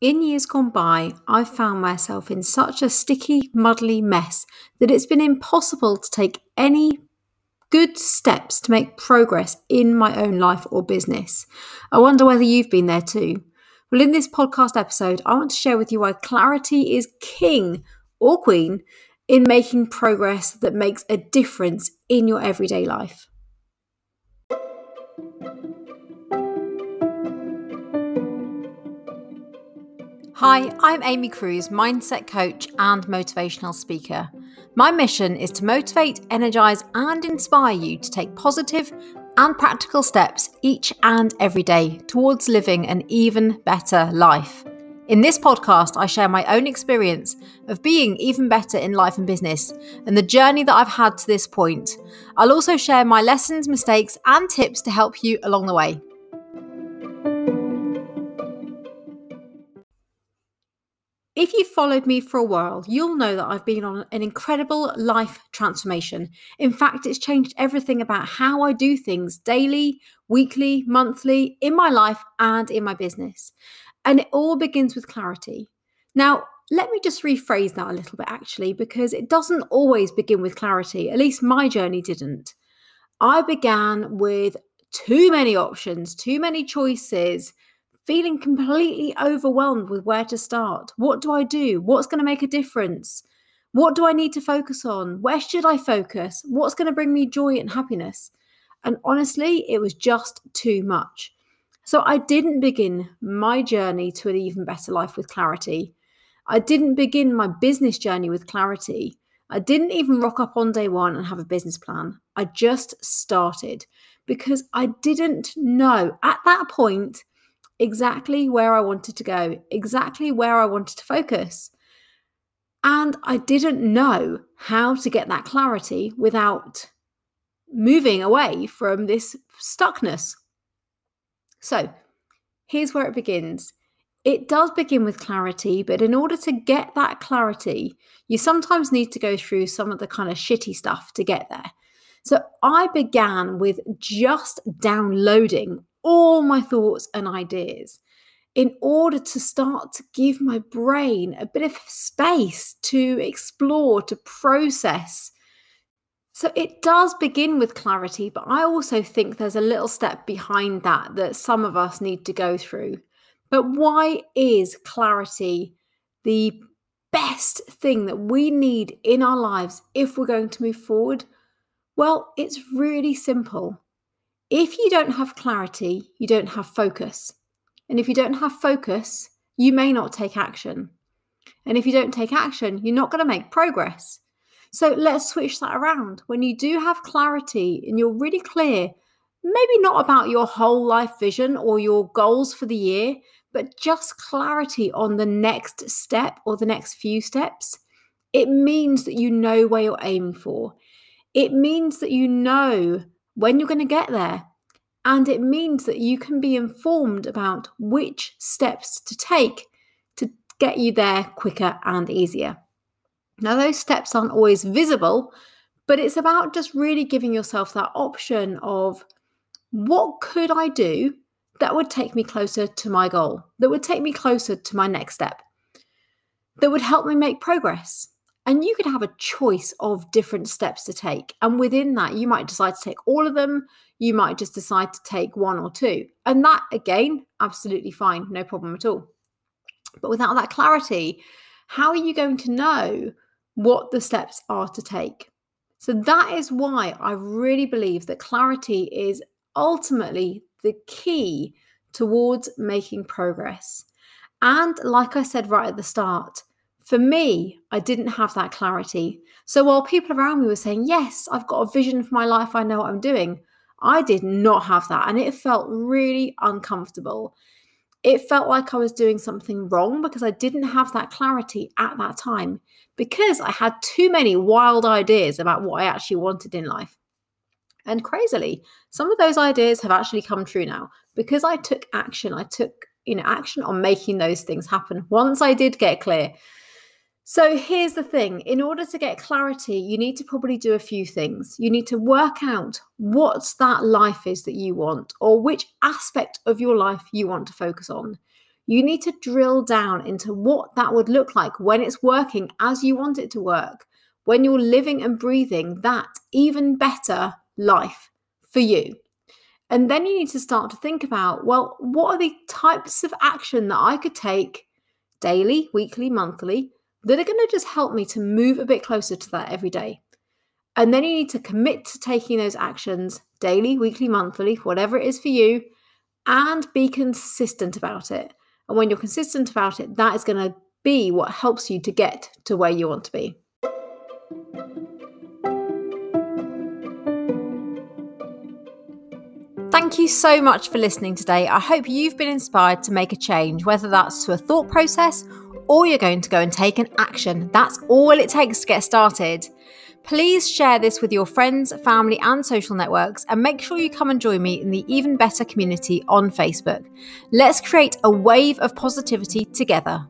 In years gone by, I've found myself in such a sticky, muddly mess that it's been impossible to take any good steps to make progress in my own life or business. I wonder whether you've been there too. Well, in this podcast episode, I want to share with you why clarity is king or queen in making progress that makes a difference in your everyday life. Hi, I'm Amy Cruz, mindset coach and motivational speaker. My mission is to motivate, energize, and inspire you to take positive and practical steps each and every day towards living an even better life. In this podcast, I share my own experience of being even better in life and business and the journey that I've had to this point. I'll also share my lessons, mistakes, and tips to help you along the way. Followed me for a while, you'll know that I've been on an incredible life transformation. In fact, it's changed everything about how I do things daily, weekly, monthly, in my life, and in my business. And it all begins with clarity. Now, let me just rephrase that a little bit actually, because it doesn't always begin with clarity. At least my journey didn't. I began with too many options, too many choices feeling completely overwhelmed with where to start. What do I do? What's going to make a difference? What do I need to focus on? Where should I focus? What's going to bring me joy and happiness? And honestly, it was just too much. So I didn't begin my journey to an even better life with clarity. I didn't begin my business journey with clarity. I didn't even rock up on day one and have a business plan. I just started because I didn't know at that point exactly where I wanted to go, exactly where I wanted to focus. And I didn't know how to get that clarity without moving away from this stuckness. So here's where it begins. It does begin with clarity, but in order to get that clarity, you sometimes need to go through some of the kind of shitty stuff to get there. So I began with just downloading all my thoughts and ideas in order to start to give my brain a bit of space to explore, to process. So it does begin with clarity, but I also think there's a little step behind that that some of us need to go through. But why is clarity the best thing that we need in our lives if we're going to move forward? Well, it's really simple. If you don't have clarity, you don't have focus. And if you don't have focus, you may not take action. And if you don't take action, you're not going to make progress. So let's switch that around. When you do have clarity and you're really clear, maybe not about your whole life vision or your goals for the year, but just clarity on the next step or the next few steps, it means that you know where you're aiming for. It means that you know when you're going to get there. And it means that you can be informed about which steps to take to get you there quicker and easier. Now, those steps aren't always visible, but it's about just really giving yourself that option of what could I do that would take me closer to my goal, that would take me closer to my next step, that would help me make progress. And you could have a choice of different steps to take. And within that, you might decide to take all of them. You might just decide to take one or two. And that, again, absolutely fine. No problem at all. But without that clarity, how are you going to know what the steps are to take? So that is why I really believe that clarity is ultimately the key towards making progress. And like I said right at the start, for me, I didn't have that clarity. So while people around me were saying, Yes, I've got a vision for my life, I know what I'm doing, I did not have that. And it felt really uncomfortable. It felt like I was doing something wrong because I didn't have that clarity at that time because I had too many wild ideas about what I actually wanted in life. And crazily, some of those ideas have actually come true now because I took action. I took, you know, action on making those things happen. Once I did get clear so here's the thing in order to get clarity, you need to probably do a few things. You need to work out what that life is that you want, or which aspect of your life you want to focus on. You need to drill down into what that would look like when it's working as you want it to work, when you're living and breathing that even better life for you. And then you need to start to think about well, what are the types of action that I could take daily, weekly, monthly that are going to just help me to move a bit closer to that every day? And then you need to commit to taking those actions daily, weekly, monthly, whatever it is for you, and be consistent about it. And when you're consistent about it, that is going to be what helps you to get to where you want to be. Thank you so much for listening today. I hope you've been inspired to make a change, whether that's to a thought process or you're going to go and take an action. That's all it takes to get started. Please share this with your friends, family, and social networks, and make sure you come and join me in the Even Better community on Facebook. Let's create a wave of positivity together.